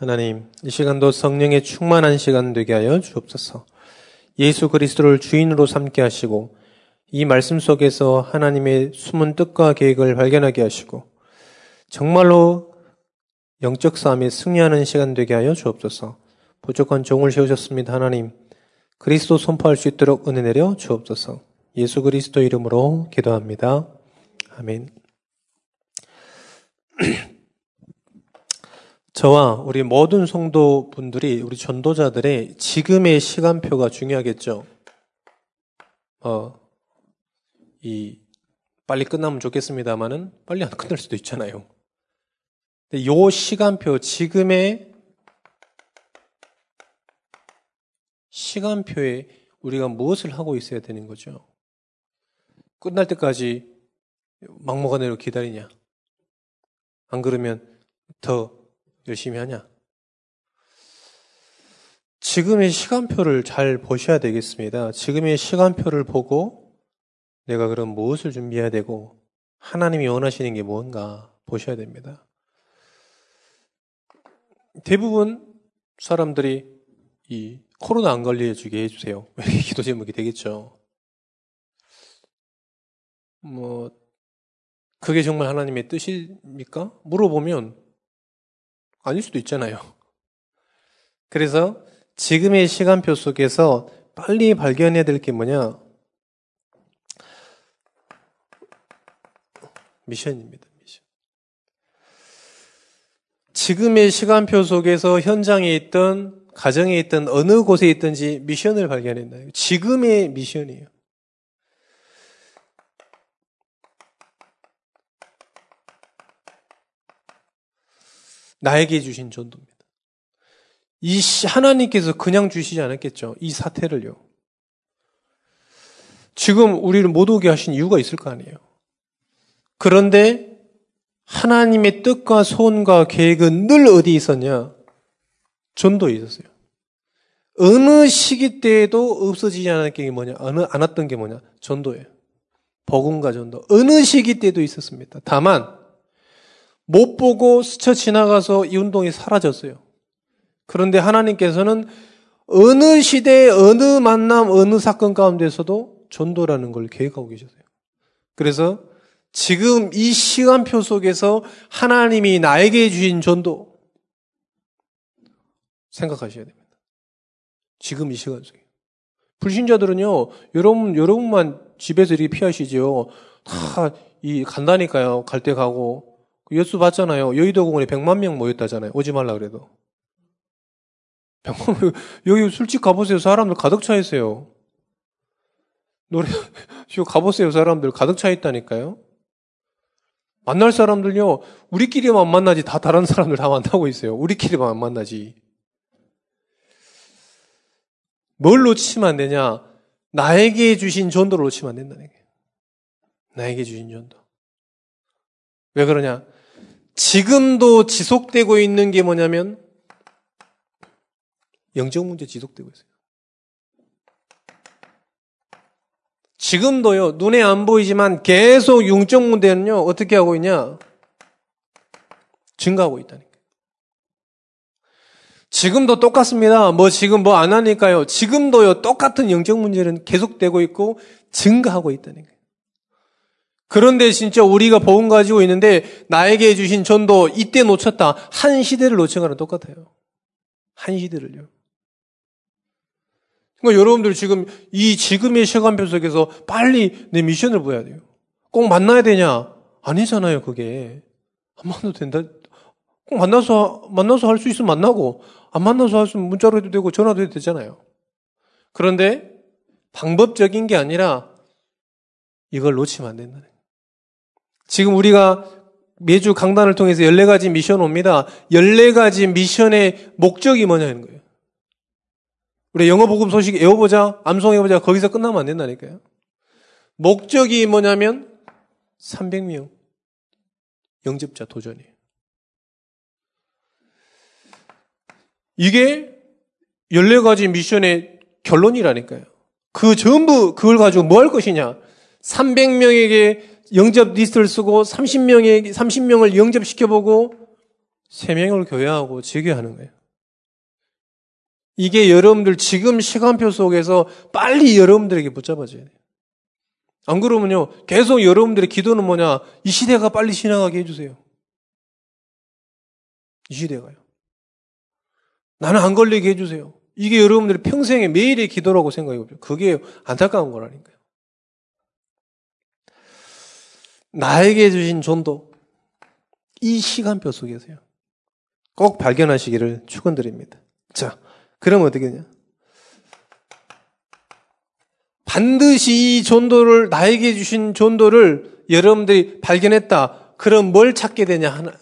하나님, 이 시간도 성령의 충만한 시간 되게 하여 주옵소서. 예수 그리스도를 주인으로 삼게 하시고, 이 말씀 속에서 하나님의 숨은 뜻과 계획을 발견하게 하시고, 정말로 영적 싸움에 승리하는 시간 되게 하여 주옵소서. 부족한 종을 세우셨습니다. 하나님, 그리스도 선포할 수 있도록 은혜 내려 주옵소서. 예수 그리스도 이름으로 기도합니다. 아멘. 저와 우리 모든 성도 분들이 우리 전도자들의 지금의 시간표가 중요하겠죠. 어, 이 빨리 끝나면 좋겠습니다만은 빨리 안 끝날 수도 있잖아요. 근데 요 시간표 지금의 시간표에 우리가 무엇을 하고 있어야 되는 거죠? 끝날 때까지 막무가내로 기다리냐? 안 그러면 더 열심히 하냐? 지금의 시간표를 잘 보셔야 되겠습니다. 지금의 시간표를 보고 내가 그럼 무엇을 준비해야 되고 하나님이 원하시는 게 뭔가 보셔야 됩니다. 대부분 사람들이 이 코로나 안 걸려주게 해주세요. 기도 제목이 되겠죠. 뭐 그게 정말 하나님의 뜻입니까? 물어보면 아닐 수도 있잖아요. 그래서 지금의 시간표 속에서 빨리 발견해야 될 게 뭐냐? 미션입니다. 미션. 지금의 시간표 속에서 현장에 있던 가정에 있던 어느 곳에 있든지 미션을 발견한다. 지금의 미션이에요. 나에게 주신 전도입니다. 이 하나님께서 그냥 주시지 않았겠죠. 이 사태를요. 지금 우리를 못 오게 하신 이유가 있을 거 아니에요. 그런데 하나님의 뜻과 소원과 계획은 늘 어디 있었냐? 전도에 있었어요. 어느 시기 때에도 없어지지 않았던 게 뭐냐? 않았던 게 뭐냐? 전도예요. 복음과 전도. 어느 시기 때도 있었습니다. 다만 못 보고 스쳐 지나가서 이 운동이 사라졌어요. 그런데 하나님께서는 어느 시대, 어느 만남, 어느 사건 가운데서도 전도라는 걸 계획하고 계셨어요. 그래서 지금 이 시간표 속에서 하나님이 나에게 주신 전도 생각하셔야 됩니다. 지금 이 시간 속에. 불신자들은요, 여러분, 여러분만 집에서 이렇게 피하시죠. 다, 이, 간다니까요. 갈 때 가고. 예수 봤잖아요. 여의도 공원에 100만 명 모였다잖아요. 오지 말라 그래도. 100만 명, 여기 술집 가보세요. 사람들 가득 차 있어요. 노래, 쇼 가보세요. 사람들 가득 차 있다니까요. 만날 사람들요, 우리끼리만 만나지 다 다른 사람들 다 만나고 있어요. 우리끼리만 안 만나지. 뭘 놓치면 안 되냐? 나에게 주신 전도를 놓치면 안 된다는 거예요. 나에게 주신 전도. 왜 그러냐? 지금도 지속되고 있는 게 뭐냐면 영적 문제 지속되고 있어요. 지금도요, 눈에 안 보이지만 계속 영적 문제는요, 어떻게 하고 있냐? 증가하고 있다니까. 지금도 똑같습니다. 뭐 지금 뭐 안 하니까요. 지금도요, 똑같은 영적 문제는 계속되고 있고 증가하고 있다니까. 그런데 진짜 우리가 복음 가지고 있는데 나에게 주신 전도 이때 놓쳤다. 한 시대를 놓친 거랑 똑같아요. 한 시대를요. 그러니까 여러분들 지금 이 지금의 시간표 속에서 빨리 내 미션을 보여야 돼요. 꼭 만나야 되냐? 아니잖아요, 그게. 안 만나도 된다. 꼭 만나서, 만나서 할 수 있으면 만나고, 안 만나서 할 수 있으면 문자로 해도 되고, 전화도 해도 되잖아요. 그런데 방법적인 게 아니라 이걸 놓치면 안 된다는. 지금 우리가 매주 강단을 통해서 14가지 미션 옵니다. 14가지 미션의 목적이 뭐냐는 거예요. 우리 영어 복음 소식 외워보자, 암송해보자, 거기서 끝나면 안 된다니까요. 목적이 뭐냐면 300명 영접자 도전이에요. 이게 14가지 미션의 결론이라니까요. 그 전부 그걸 가지고 뭐 할 것이냐? 300명에게 영접 리스트를 쓰고 30명에 30명을 영접시켜 보고 세명을 교회하고 지게하는 거예요. 이게 여러분들 지금 시간표 속에서 빨리 여러분들에게 붙잡아져야 돼요. 안 그러면요, 계속 여러분들의 기도는 뭐냐, 이 시대가 빨리 지나가게 해 주세요. 이 시대가요. 나는 안 걸리게 해 주세요. 이게 여러분들의 평생의 매일의 기도라고 생각해 보죠. 그게 안타까운 거라니까요. 나에게 주신 전도, 이 시간표 속에서요. 꼭 발견하시기를 축원드립니다. 자, 그럼 어떻게 되냐? 반드시 이 전도를 나에게 주신 전도를 여러분들이 발견했다. 그럼 뭘 찾게 되냐? 하나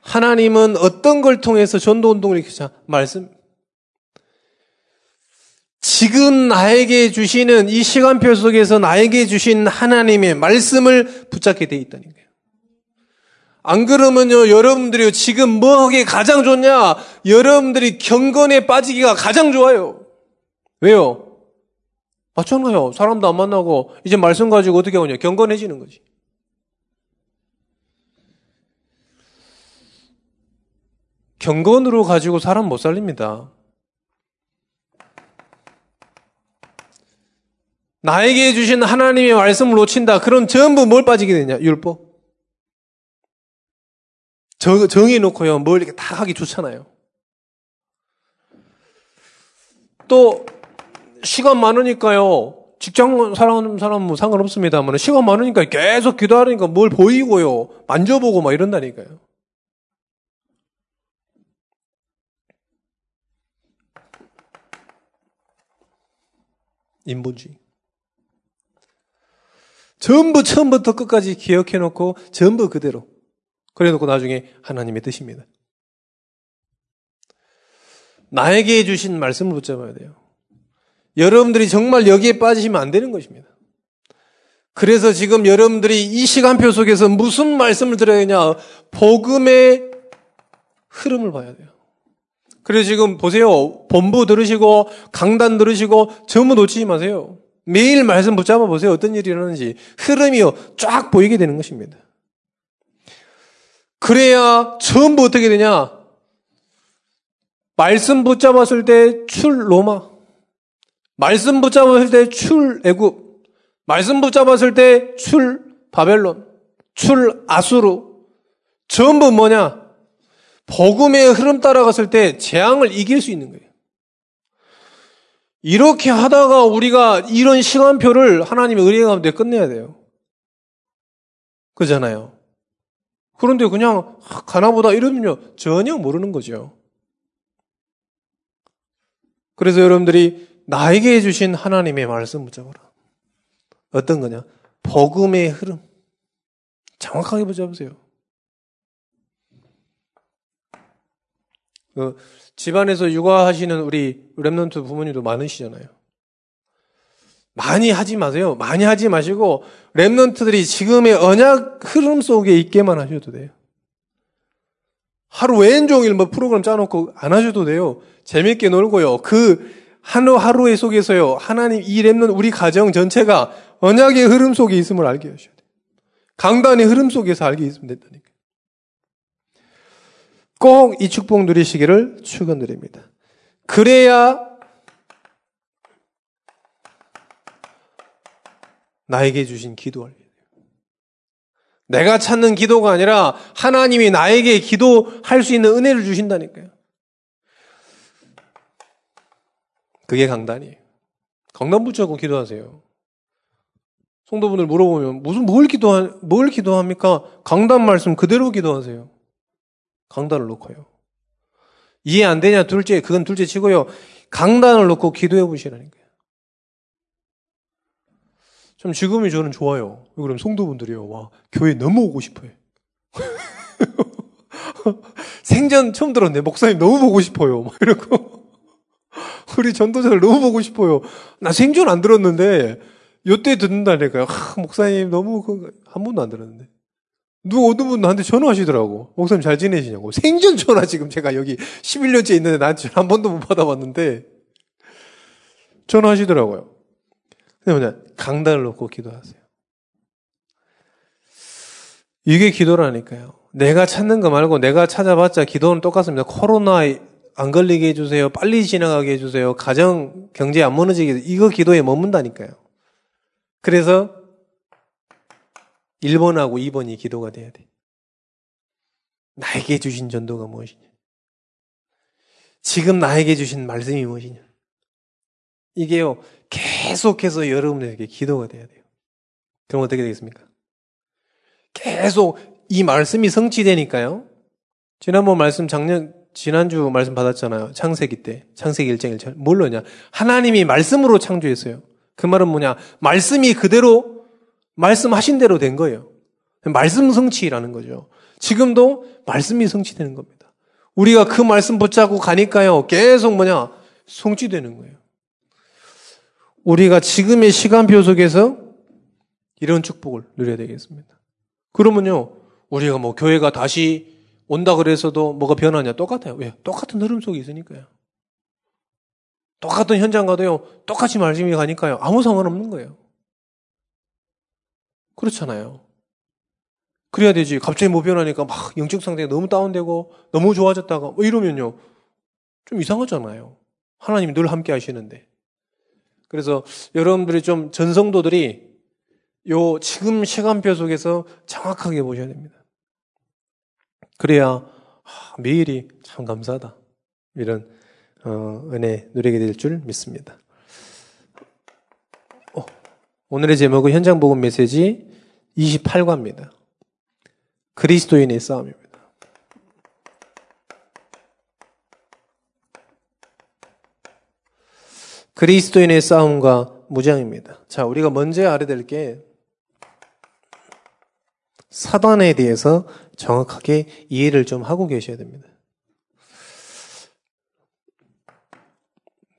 하나님은 어떤 걸 통해서 전도 운동을 일으키자? 말씀. 지금 나에게 주시는 이 시간표 속에서 나에게 주신 하나님의 말씀을 붙잡게 돼 있다는 거예요. 안 그러면요, 여러분들이 지금 뭐 하기 가장 좋냐? 여러분들이 경건에 빠지기가 가장 좋아요. 왜요? 맞잖아요. 사람도 안 만나고, 이제 말씀 가지고 어떻게 하냐? 경건해지는 거지. 경건으로 가지고 사람 못 살립니다. 나에게 주신 하나님의 말씀을 놓친다. 그럼 전부 뭘 빠지게 되냐? 율법. 정, 정해놓고요. 뭘 이렇게 다 하기 좋잖아요. 또, 시간 많으니까요. 직장 사람, 사람 뭐 상관없습니다만, 시간 많으니까 계속 기도하니까 뭘 보이고요. 만져보고 막 이런다니까요. 인본주의. 전부 처음부터 끝까지 기억해놓고 전부 그대로. 그래 놓고 나중에 하나님의 뜻입니다. 나에게 주신 말씀을 붙잡아야 돼요. 여러분들이 정말 여기에 빠지시면 안 되는 것입니다. 그래서 지금 여러분들이 이 시간표 속에서 무슨 말씀을 들어야 되냐? 복음의 흐름을 봐야 돼요. 그래서 지금 보세요. 본부 들으시고 강단 들으시고 전부 놓치지 마세요. 매일 말씀 붙잡아 보세요. 어떤 일이 일어나는지. 흐름이요. 쫙 보이게 되는 것입니다. 그래야 전부 어떻게 되냐? 말씀 붙잡았을 때 출 로마. 말씀 붙잡았을 때 출 애굽. 말씀 붙잡았을 때 출 바벨론. 출 아수르. 전부 뭐냐? 복음의 흐름 따라갔을 때 재앙을 이길 수 있는 거예요. 이렇게 하다가 우리가 이런 시간표를 하나님의 의뢰 가운데 끝내야 돼요. 그잖아요. 그런데 그냥 가나보다 이러면요 전혀 모르는 거죠. 그래서 여러분들이 나에게 해주신 하나님의 말씀 붙잡아라. 어떤 거냐? 복음의 흐름. 정확하게 붙잡으세요. 그 집안에서 육아하시는 우리 remnant 부모님도 많으시잖아요. 많이 하지 마세요. 많이 하지 마시고 remnant들이 지금의 언약 흐름 속에 있게만 하셔도 돼요. 하루 왼종일 뭐 프로그램 짜놓고 안 하셔도 돼요. 재밌게 놀고요. 그 하루하루의 속에서요. 하나님 이 랩는 우리 가정 전체가 언약의 흐름 속에 있음을 알게 하셔야 돼요. 강단의 흐름 속에서 알게 있으면 된다니까. 꼭 이 축복 누리시기를 축원드립니다. 그래야 나에게 주신 기도할 내가 찾는 기도가 아니라 하나님이 나에게 기도할 수 있는 은혜를 주신다니까요. 그게 강단이에요. 강단 붙잡고 기도하세요. 성도분들 물어보면 무슨 뭘 기도하 뭘 기도합니까? 강단 말씀 그대로 기도하세요. 강단을 놓고요. 이해 안 되냐 둘째 그건 둘째 치고요. 강단을 놓고 기도해 보시라는 거예요. 참 지금이 저는 좋아요. 그럼 성도분들이요. 와 교회 너무 오고 싶어요. 생전 처음 들었네. 목사님 너무 보고 싶어요. 막 이러고 우리 전도자를 너무 보고 싶어요. 나 생전 안 들었는데 요때 듣는다니까요. 아, 목사님 너무 그, 한 번도 안 들었는데. 누구 어느 분 나한테 전화하시더라고. 목사님 잘 지내시냐고. 생전 전화 지금 제가 여기 11년째 있는데 나한테 전화 한 번도 못 받아봤는데 전화하시더라고요. 근데 뭐냐 강단을 놓고 기도하세요. 이게 기도라니까요. 내가 찾는 거 말고 내가 찾아봤자 기도는 똑같습니다. 코로나 안 걸리게 해주세요. 빨리 지나가게 해주세요. 가정, 경제 안 무너지게 해주세요. 이거 기도에 머문다니까요. 그래서 1번하고 2번이 기도가 돼야 돼. 나에게 주신 전도가 무엇이냐? 지금 나에게 주신 말씀이 무엇이냐? 이게요, 계속해서 여러분에게 기도가 돼야 돼요. 그럼 어떻게 되겠습니까? 계속 이 말씀이 성취되니까요. 지난번 말씀 작년, 지난주 말씀 받았잖아요. 창세기 때. 창세기 1장 1절. 뭘로냐? 하나님이 말씀으로 창조했어요. 그 말은 뭐냐? 말씀이 그대로, 말씀하신 대로 된 거예요. 말씀 성취라는 거죠. 지금도 말씀이 성취되는 겁니다. 우리가 그 말씀 붙잡고 가니까요. 계속 뭐냐? 성취되는 거예요. 우리가 지금의 시간표 속에서 이런 축복을 누려야 되겠습니다. 그러면요. 우리가 뭐 교회가 다시 온다 그래서도 뭐가 변하냐? 똑같아요. 왜? 똑같은 흐름 속에 있으니까요. 똑같은 현장 가도요, 똑같이 말씀이 가니까요, 아무 상관없는 거예요. 그렇잖아요. 그래야 되지. 갑자기 못 변하니까 막 영적 상태가 너무 다운되고 너무 좋아졌다가 뭐 이러면요. 좀 이상하잖아요. 하나님이 늘 함께 하시는데. 그래서 여러분들이 좀 전성도들이 요 지금 시간표 속에서 정확하게 보셔야 됩니다. 그래야 매일이 참 감사하다. 이런 어, 은혜 누리게 될 줄 믿습니다. 어, 오늘의 제목은 현장 복음 메시지 28과입니다. 그리스도인의 싸움입니다. 그리스도인의 싸움과 무장입니다. 자, 우리가 먼저 알아야 될 게 사단에 대해서 정확하게 이해를 좀 하고 계셔야 됩니다.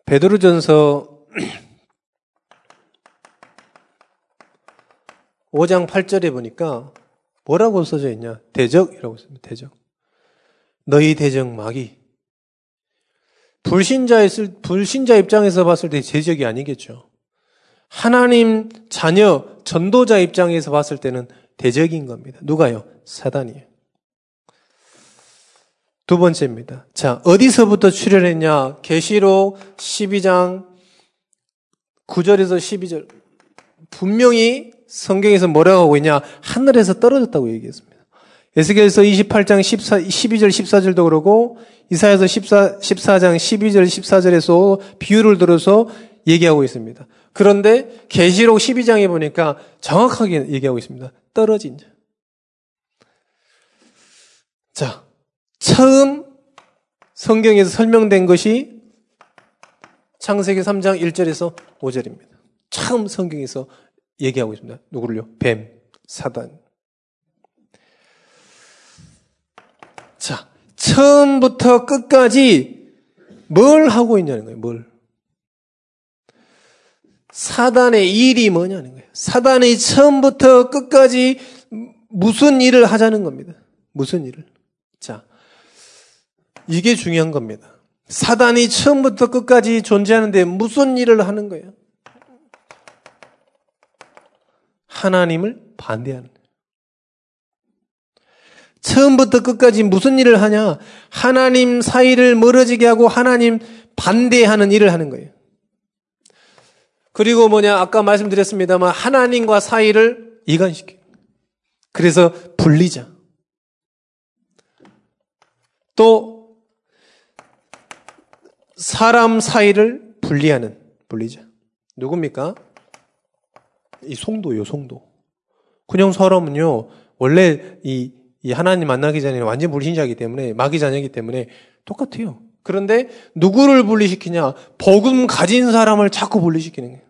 베드로전서 5장 8절에 보니까 뭐라고 써져 있냐? 대적이라고 씁니다. 대적. 너희 대적 마귀. 불신자의 불신자 입장에서 봤을 때 대적이 아니겠죠. 하나님 자녀 전도자 입장에서 봤을 때는 대적인 겁니다. 누가요? 사단이에요. 두 번째입니다. 자, 어디서부터 출현했냐? 계시록 12장 9절에서 12절. 분명히 성경에서 뭐라고 하고 있냐? 하늘에서 떨어졌다고 얘기했습니다. 에스겔서 28장 14, 12절 14절도 그러고 이사야서 14, 14장 12절 14절에서 비유를 들어서 얘기하고 있습니다. 그런데 계시록 12장에 보니까 정확하게 얘기하고 있습니다. 떨어진 자. 자, 처음 성경에서 설명된 것이 창세기 3장 1절에서 5절입니다. 처음 성경에서 얘기하고 있습니다. 누구를요? 뱀, 사단. 자, 처음부터 끝까지 뭘 하고 있냐는 거예요, 뭘. 사단의 일이 뭐냐는 거예요. 사단이 처음부터 끝까지 무슨 일을 하자는 겁니다. 무슨 일을. 자, 이게 중요한 겁니다. 사단이 처음부터 끝까지 존재하는데 무슨 일을 하는 거예요? 하나님을 반대하는. 처음부터 끝까지 무슨 일을 하냐? 하나님 사이를 멀어지게 하고 하나님 반대하는 일을 하는 거예요. 그리고 뭐냐? 아까 말씀드렸습니다만 하나님과 사이를 이간시켜. 그래서 분리자. 또 사람 사이를 분리하는 분리자. 누굽니까? 이 송도요, 송도. 그냥 사람은요, 원래 이, 이 하나님 만나기 전에 완전 불신자이기 때문에, 마귀 자녀이기 때문에 똑같아요. 그런데 누구를 분리시키냐? 복음 가진 사람을 자꾸 분리시키는 거예요.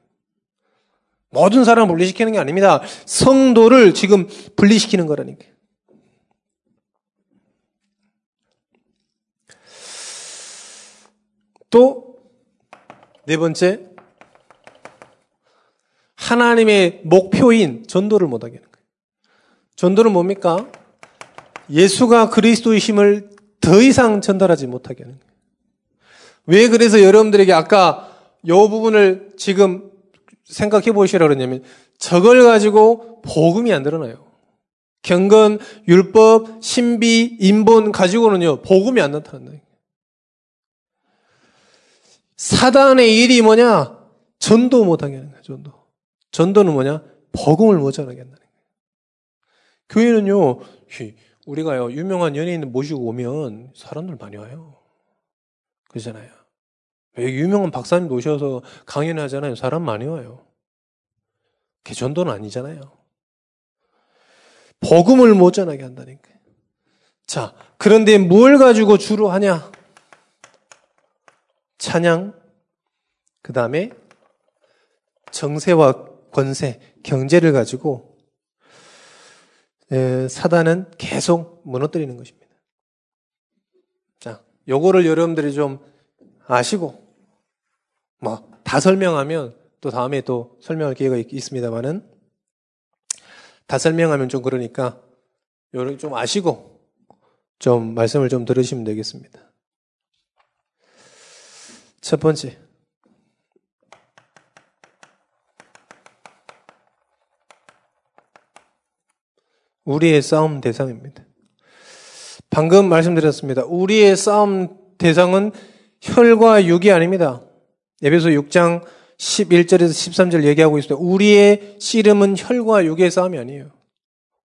모든 사람을 분리시키는 게 아닙니다. 성도를 지금 분리시키는 거라니까. 또, 네 번째, 하나님의 목표인 전도를 못하게 하는 거예요. 전도는 뭡니까? 예수가 그리스도이심을 더 이상 전달하지 못하게 하는 거예요. 왜 그래서 여러분들에게 아까 이 부분을 지금 생각해 보시라 그러냐면 저걸 가지고 복음이 안 드러나요. 경건, 율법, 신비, 인본 가지고는요, 복음이 안 나타난다. 사단의 일이 뭐냐? 전도 못하게 하는 거야, 전도. 전도는 뭐냐? 못 전하게 한다는 거예요. 교회는요, 우리가요, 유명한 연예인 모시고 오면 사람들 많이 와요. 그러잖아요. 왜 유명한 박사님 오셔서 강연을 하잖아요. 사람 많이 와요. 그게 전도는 아니잖아요. 못 전하게 한다니까. 자, 그런데 뭘 가지고 주로 하냐? 찬양, 그 다음에 정세와 권세, 경제를 가지고 사단은 계속 무너뜨리는 것입니다. 자, 요거를 여러분들이 좀 아시고 뭐 다 설명하면 또 다음에 또 설명할 기회가 있습니다만은 다 설명하면 좀 그러니까 요런 좀 아시고 좀 말씀을 좀 들으시면 되겠습니다. 첫 번째 우리의 싸움 대상입니다. 방금 말씀드렸습니다. 우리의 싸움 대상은 혈과 육이 아닙니다. 에베소 6장 11절에서 13절 얘기하고 있습니다. 우리의 씨름은 혈과 육의 싸움이 아니에요.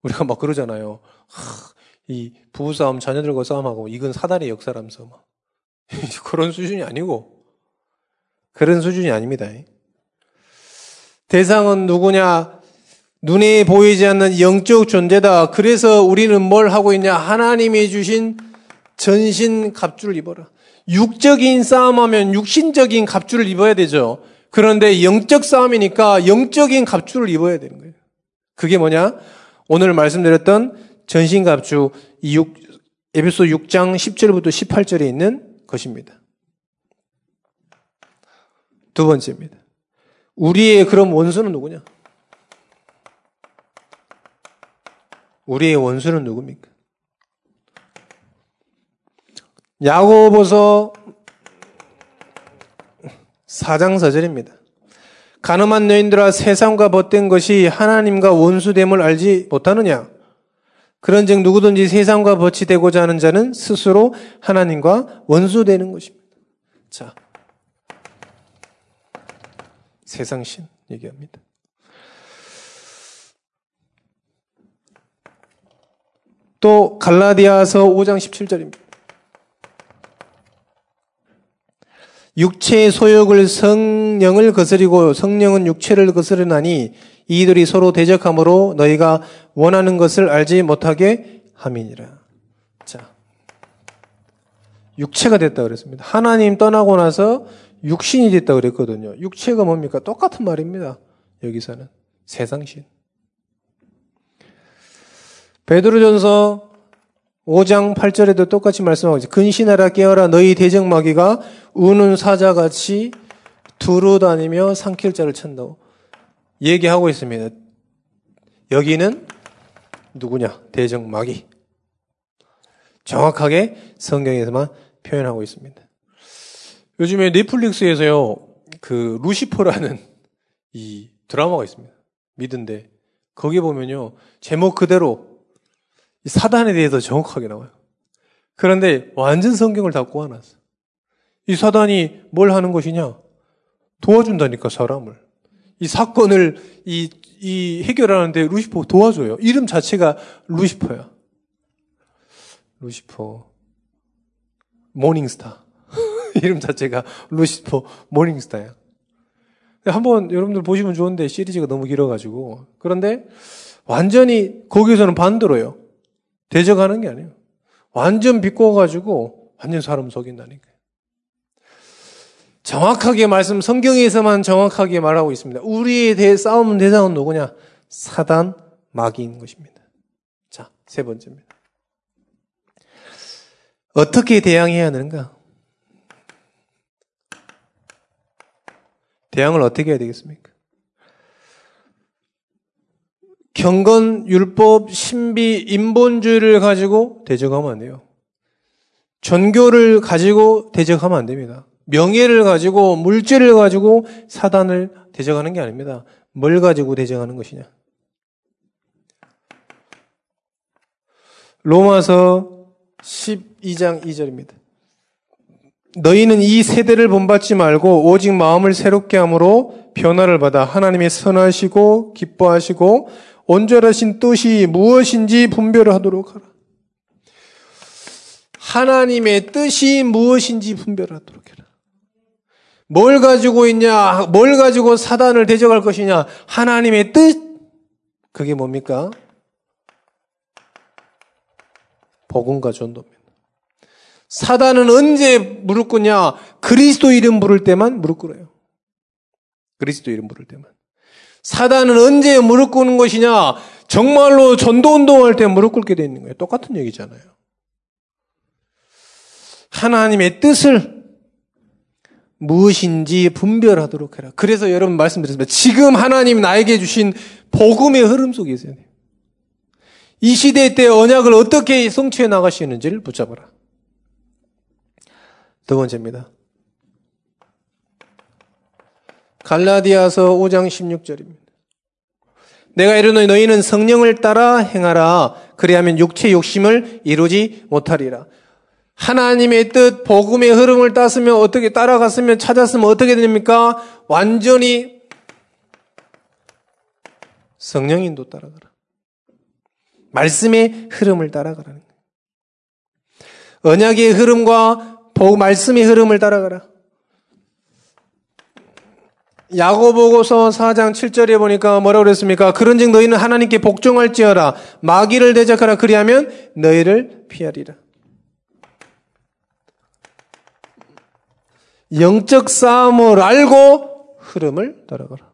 우리가 막 그러잖아요. 하, 이 부부 싸움, 자녀들과 싸움하고 이건 사단의 역사라면서 막. 그런 수준이 아니고 그런 수준이 아닙니다. 대상은 누구냐? 눈에 보이지 않는 영적 존재다. 그래서 우리는 뭘 하고 있냐? 하나님이 주신 전신 갑주를 입어라. 육적인 싸움하면 육신적인 갑주를 입어야 되죠. 그런데 영적 싸움이니까 영적인 갑주를 입어야 되는 거예요. 그게 뭐냐? 오늘 말씀드렸던 전신 갑주 이 6, 에베소 6장 10절부터 18절에 있는 것입니다. 두 번째입니다. 우리의 그럼 원수는 누구냐? 우리의 원수는 누굽니까? 야고보서 4장 4절입니다. 가늠한 여인들아 세상과 벗된 것이 하나님과 원수됨을 알지 못하느냐? 그런즉 누구든지 세상과 벗이 되고자 하는 자는 스스로 하나님과 원수되는 것입니다. 자, 세상신 얘기합니다. 또 갈라디아서 5장 17절입니다. 육체의 소욕을 성령을 거스리고 성령은 육체를 거스르나니 이들이 서로 대적함으로 너희가 원하는 것을 알지 못하게 함이니라. 자. 육체가 됐다 그랬습니다. 하나님 떠나고 나서 육신이 됐다 그랬거든요. 육체가 뭡니까? 똑같은 말입니다. 여기서는 세상신. 베드로전서 5장 8절에도 똑같이 말씀하고 있어요. 근신하라 깨어라 너희 대적마귀가 우는 사자같이 두루 다니며 상킬 자를 찬다고 얘기하고 있습니다. 여기는 누구냐? 대적마귀. 정확하게 성경에서만 표현하고 있습니다. 요즘에 넷플릭스에서요, 그 루시퍼라는 이 드라마가 있습니다. 믿은데 거기 보면요 제목 그대로 사단에 대해서 정확하게 나와요. 그런데 완전 성경을 다 꼬아놨어. 이 사단이 뭘 하는 것이냐? 도와준다니까, 사람을. 이 사건을, 이, 이 해결하는데 루시퍼 도와줘요. 이름 자체가 루시퍼야. 루시퍼. 모닝스타. 이름 자체가 루시퍼 모닝스타야. 한번 여러분들 보시면 좋은데 시리즈가 너무 길어가지고. 그런데 완전히 거기서는 반대로요. 대적하는 게 아니에요. 완전 비꼬가지고 완전 사람 속인다니까. 정확하게 말씀, 성경에서만 정확하게 말하고 있습니다. 우리의 대, 싸움 대상은 누구냐? 사단, 마귀인 것입니다. 자, 세 번째입니다. 어떻게 대항해야 하는가? 대항을 어떻게 해야 되겠습니까? 경건, 율법, 신비, 인본주의를 가지고 대적하면 안 돼요. 전교를 가지고 대적하면 안 됩니다. 명예를 가지고 물질을 가지고 사단을 대적하는 게 아닙니다. 뭘 가지고 대적하는 것이냐? 로마서 12장 2절입니다. 너희는 이 세대를 본받지 말고 오직 마음을 새롭게 함으로 변화를 받아 하나님의 선하시고 기뻐하시고 온전하신 뜻이 무엇인지 분별을 하도록 하라. 하나님의 뜻이 무엇인지 분별하도록 해라. 뭘 가지고 있냐? 뭘 가지고 사단을 대적할 것이냐? 하나님의 뜻. 그게 뭡니까? 복음과 전도입니다. 사단은 언제 무릎 꿇냐? 그리스도 이름 부를 때만 무릎 꿇어요. 그리스도 이름 부를 때만. 사단은 언제 무릎 꿇는 것이냐? 정말로 전도 운동할 때 무릎 꿇게 되는 거예요. 똑같은 얘기잖아요. 하나님의 뜻을 무엇인지 분별하도록 해라. 그래서 여러분 말씀드렸습니다. 지금 하나님 나에게 주신 복음의 흐름 속에 있어야 돼요. 이 시대 때 언약을 어떻게 성취해 나가시는지를 붙잡아라. 두 번째입니다. 갈라디아서 5장 16절입니다. 내가 이르노니 너희는 성령을 따라 행하라. 그리하면 육체 욕심을 이루지 못하리라. 하나님의 뜻, 복음의 흐름을 따으면 어떻게 따라갔으면 찾았으면 어떻게 됩니까? 완전히 성령인도 따라가라. 말씀의 흐름을 따라가라는 거예요. 언약의 흐름과 복 말씀의 흐름을 따라가라. 야고보고서 4장 7절에 보니까 뭐라고 그랬습니까? 그런즉 너희는 하나님께 복종할지어라 마귀를 대적하라 그리하면 너희를 피하리라. 영적 싸움을 알고 흐름을 따라가라.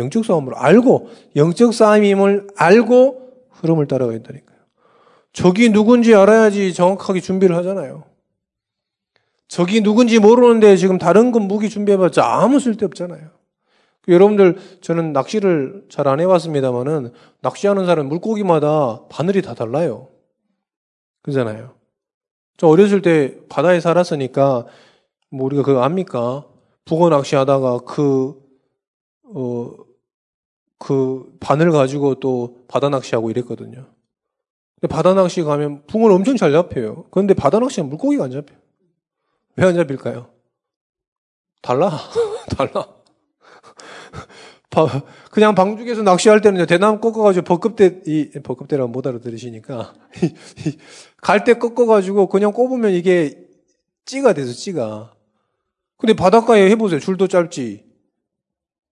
영적 싸움을 알고 영적 싸움임을 알고 흐름을 따라가야 된다니까요. 적이 누군지 알아야지 정확하게 준비를 하잖아요. 적이 누군지 모르는데 지금 다른 건 무기 준비해봤자 아무 쓸데 없잖아요. 여러분들 저는 낚시를 잘 안 해봤습니다만은 낚시하는 사람 물고기마다 바늘이 다 달라요. 그잖아요. 저 어렸을 때 바다에 살았으니까 뭐 우리가 그거 압니까? 북어 낚시하다가 그, 어, 그 바늘 가지고 또 바다 낚시하고 이랬거든요. 근데 바다 낚시 가면 붕어를 엄청 잘 잡혀요. 그런데 바다 낚시는 물고기가 안 잡혀요. 왜 안 잡힐까요? 달라. 달라. 그냥 방죽에서 낚시할 때는 대나무 꺾어가지고 벚급대, 이, 벚급대라고 못 알아들으시니까. 갈 때 꺾어가지고 그냥 꼽으면 이게 찌가 돼서 찌가. 근데 바닷가에 해보세요. 줄도 짧지.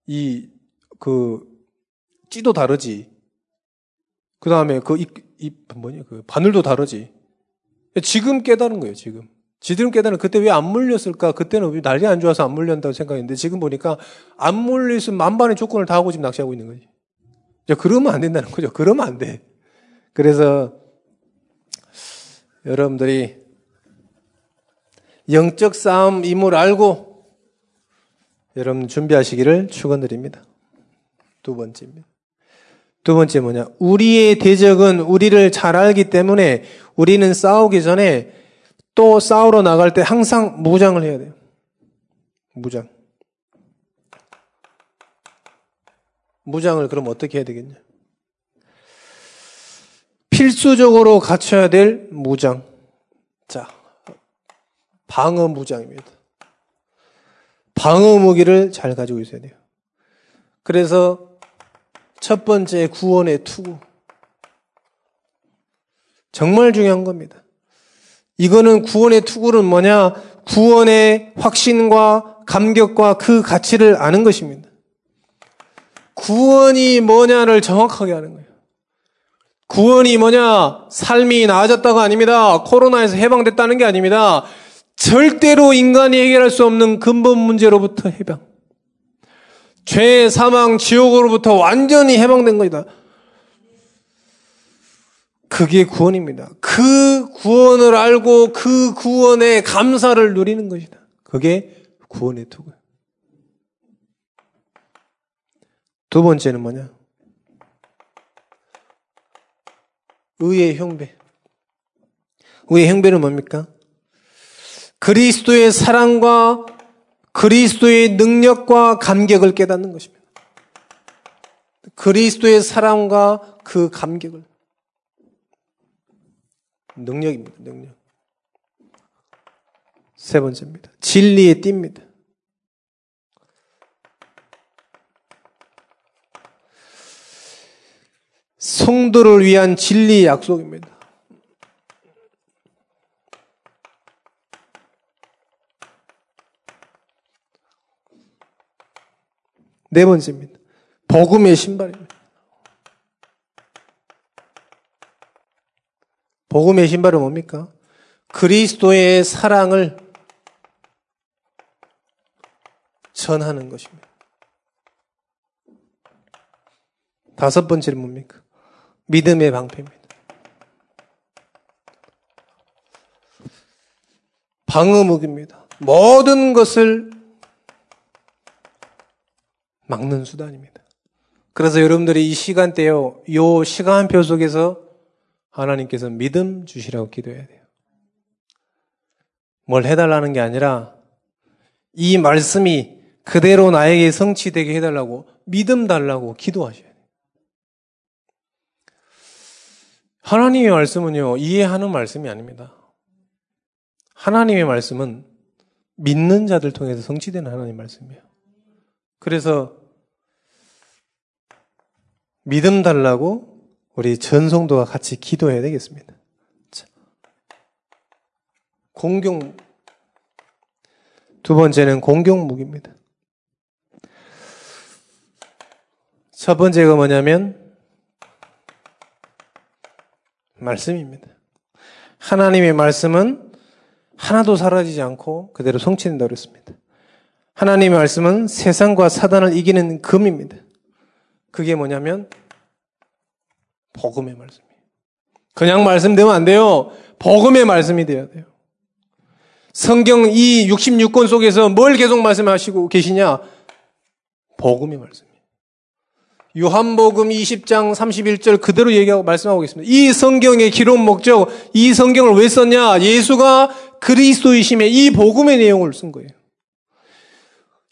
이, 그, 찌도 다르지. 그 다음에 그 이, 이, 뭐냐, 그 바늘도 다르지. 지금 깨달은 거예요, 지금. 지금 깨달은 그때 왜 안 물렸을까? 그때는 왜 날이 안 좋아서 안 물렸다고 생각했는데 지금 보니까 안 물렸으면 만반의 조건을 다 하고 지금 낚시하고 있는 거지. 자, 그러면 안 된다는 거죠. 그러면 안 돼. 그래서 여러분들이 영적 싸움 임을 알고 여러분 준비하시기를 축원드립니다. 두 번째입니다. 두 번째 뭐냐? 우리의 대적은 우리를 잘 알기 때문에 우리는 싸우기 전에 또 싸우러 나갈 때 항상 무장을 해야 돼요. 무장. 무장을 그럼 어떻게 해야 되겠냐? 필수적으로 갖춰야 될 무장. 자, 방어 무장입니다. 방어 무기를 잘 가지고 있어야 돼요. 그래서 첫 번째 구원의 투구. 정말 중요한 겁니다. 이거는 구원의 투구는 뭐냐? 구원의 확신과 감격과 그 가치를 아는 것입니다. 구원이 뭐냐를 정확하게 아는 거예요. 구원이 뭐냐? 삶이 나아졌다가 아닙니다. 코로나에서 해방됐다는 게 아닙니다. 절대로 인간이 해결할 수 없는 근본 문제로부터 해방. 죄, 사망, 지옥으로부터 완전히 해방된 것이다. 그게 구원입니다. 그 구원을 알고 그 구원의 감사를 누리는 것이다. 그게 구원의 투구. 두 번째는 뭐냐? 의의 형배. 의의 형배는 뭡니까? 그리스도의 사랑과 그리스도의 능력과 감격을 깨닫는 것입니다. 그리스도의 사랑과 그 감격을. 능력입니다. 능력. 세 번째입니다. 진리의 띠입니다. 성도를 위한 진리의 약속입니다. 네 번째입니다. 복음의 신발입니다. 복음의 신발은 뭡니까? 그리스도의 사랑을 전하는 것입니다. 다섯 번째는 뭡니까? 믿음의 방패입니다. 방어무기입니다. 모든 것을 막는 수단입니다. 그래서 여러분들이 이 시간대요, 이 시간표 속에서 하나님께서 믿음 주시라고 기도해야 돼요. 뭘 해달라는 게 아니라 이 말씀이 그대로 나에게 성취되게 해달라고 믿음 달라고 기도하셔야 돼요. 하나님의 말씀은요, 이해하는 말씀이 아닙니다. 하나님의 말씀은 믿는 자들 통해서 성취되는 하나님의 말씀이에요. 그래서 믿음 달라고 우리 전성도와 같이 기도해야 되겠습니다. 자, 공경 두 번째는 공경묵입니다. 첫 번째가 뭐냐면 말씀입니다. 하나님의 말씀은 하나도 사라지지 않고 그대로 성취된다고 그랬습니다. 하나님의 말씀은 세상과 사단을 이기는 금입니다. 그게 뭐냐면 복음의 말씀이에요. 그냥 말씀되면 안 돼요. 복음의 말씀이 되어야 돼요. 성경 이 66권 속에서 뭘 계속 말씀하시고 계시냐? 복음의 말씀이에요. 요한복음 20장 31절 그대로 얘기하고 말씀하고 있습니다. 이 성경의 기록 목적, 이 성경을 왜 썼냐? 예수가 그리스도이심에 이 복음의 내용을 쓴 거예요.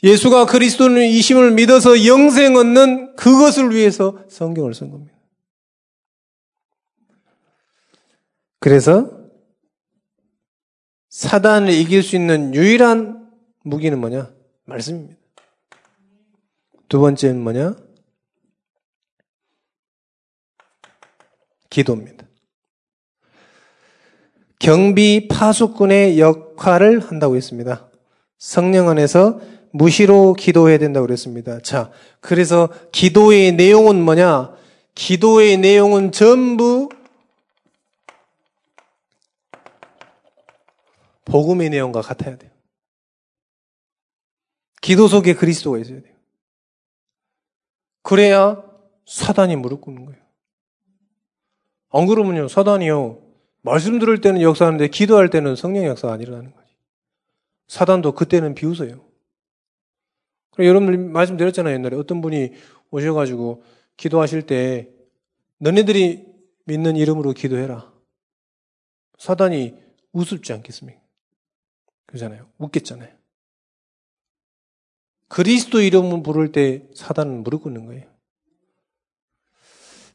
예수가 그리스도이심을 믿어서 영생 얻는 그것을 위해서 성경을 쓴 겁니다. 그래서 사단을 이길 수 있는 유일한 무기는 뭐냐? 말씀입니다. 두 번째는 뭐냐? 기도입니다. 경비 파수꾼의 역할을 한다고 했습니다. 성령 안에서 무시로 기도해야 된다고 그랬습니다. 자, 그래서 기도의 내용은 뭐냐? 기도의 내용은 전부 복음의 내용과 같아야 돼요. 기도 속에 그리스도가 있어야 돼요. 그래야 사단이 무릎 꿇는 거예요. 안 그러면요, 사단이요, 말씀 들을 때는 역사하는데 기도할 때는 성령 역사가 안 일어나는 거지. 사단도 그때는 비웃어요. 그래, 여러분들 말씀드렸잖아요, 옛날에. 어떤 분이 오셔가지고 기도하실 때, 너네들이 믿는 이름으로 기도해라. 사단이 우습지 않겠습니까? 그러잖아요. 웃겠잖아요. 그리스도 이름을 부를 때 사단은 무릎 꿇는 거예요.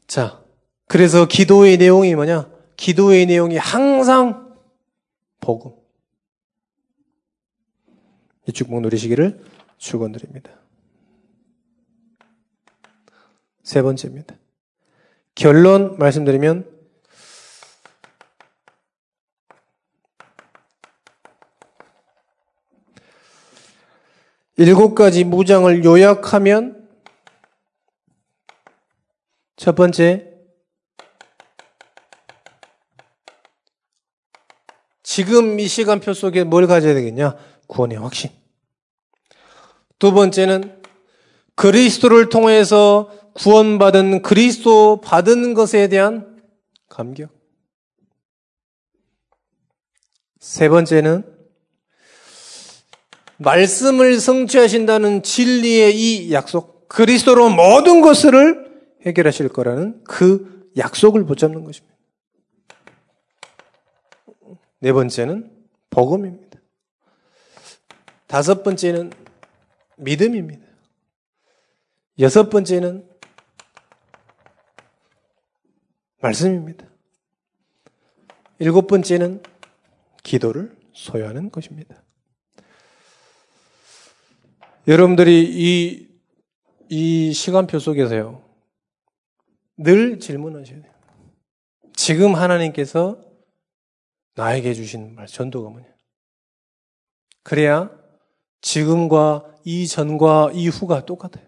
자, 그래서 기도의 내용이 뭐냐? 기도의 내용이 항상 복음. 이 축복 누리시기를 축원드립니다. 세 번째입니다. 결론 말씀드리면 일곱 가지 무장을 요약하면 첫 번째 지금 이 시간표 속에 뭘 가져야 되겠냐? 구원의 확신. 두 번째는 그리스도를 통해서 구원받은 그리스도 받은 것에 대한 감격. 세 번째는 말씀을 성취하신다는 진리의 이 약속, 그리스도로 모든 것을 해결하실 거라는 그 약속을 붙잡는 것입니다. 네 번째는 복음입니다. 다섯 번째는 믿음입니다. 여섯 번째는 말씀입니다. 일곱 번째는 기도를 소유하는 것입니다. 여러분들이 이, 이 시간표 속에서요, 늘 질문하셔야 돼요. 지금 하나님께서 나에게 주신 말, 전도가 뭐냐? 그래야 지금과 이 전과 이후가 똑같아요.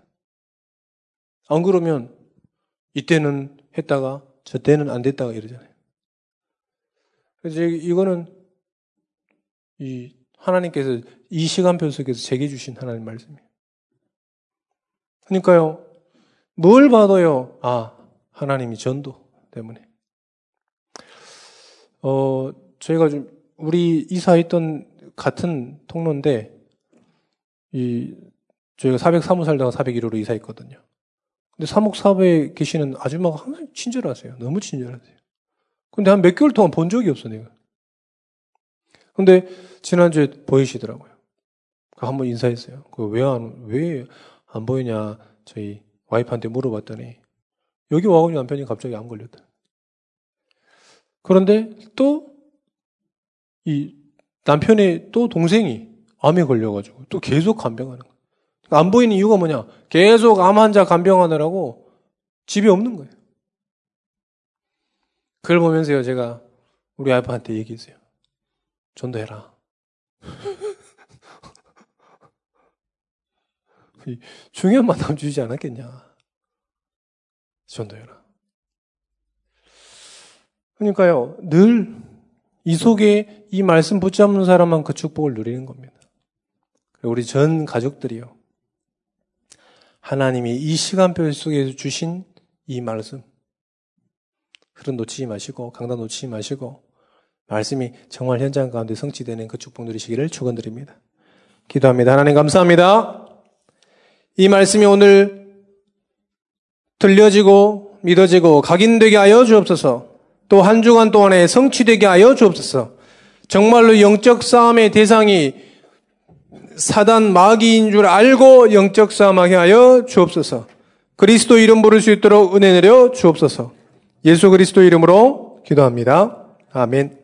안 그러면 이때는 했다가 저 때는 안 됐다가 이러잖아요. 그래서 이거는 이 하나님께서 이 시간표 속에서 제게 주신 하나님 말씀이에요. 그러니까요, 뭘 봐도요, 아, 하나님이 전도 때문에. 어, 저희가 좀, 우리 이사했던 같은 통로인데, 이, 저희가 403호 살다가 401호로 이사했거든요. 근데 사목사부에 계시는 아줌마가 항상 친절하세요. 너무 친절하세요. 근데 한 몇 개월 동안 본 적이 없어, 내가. 근데 지난주에 보이시더라고요. 한번 인사했어요. 그왜 안, 왜 안 보이냐, 저희 와이프한테 물어봤더니, 여기 와가지고 남편이 갑자기 안 걸렸다. 그런데 또, 이 남편의 또 동생이 암에 걸려가지고 또 계속 간병하는 거예요. 그러니까 안 보이는 이유가 뭐냐? 계속 암 환자 간병하느라고 집이 없는 거예요. 그걸 보면서요, 제가 우리 아이한테 얘기했어요. 전도해라. 중요한 만남 주지 않았겠냐. 전도해라. 그러니까요, 늘 이 속에 이 말씀 붙잡는 사람만 그 축복을 누리는 겁니다. 우리 전 가족들이요. 하나님이 이 시간표 속에 주신 이 말씀, 흐름 놓치지 마시고, 강단 놓치지 마시고, 말씀이 정말 현장 가운데 성취되는 그 축복 누리시기를 축원드립니다. 기도합니다. 하나님 감사합니다. 이 말씀이 오늘 들려지고 믿어지고 각인되게 하여 주옵소서. 또 한 주간 동안에 성취되게 하여 주옵소서. 정말로 영적 싸움의 대상이 사단 마귀인 줄 알고 영적 싸움하게 하여 주옵소서. 그리스도 이름 부를 수 있도록 은혜 내려 주옵소서. 예수 그리스도 이름으로 기도합니다. 아멘.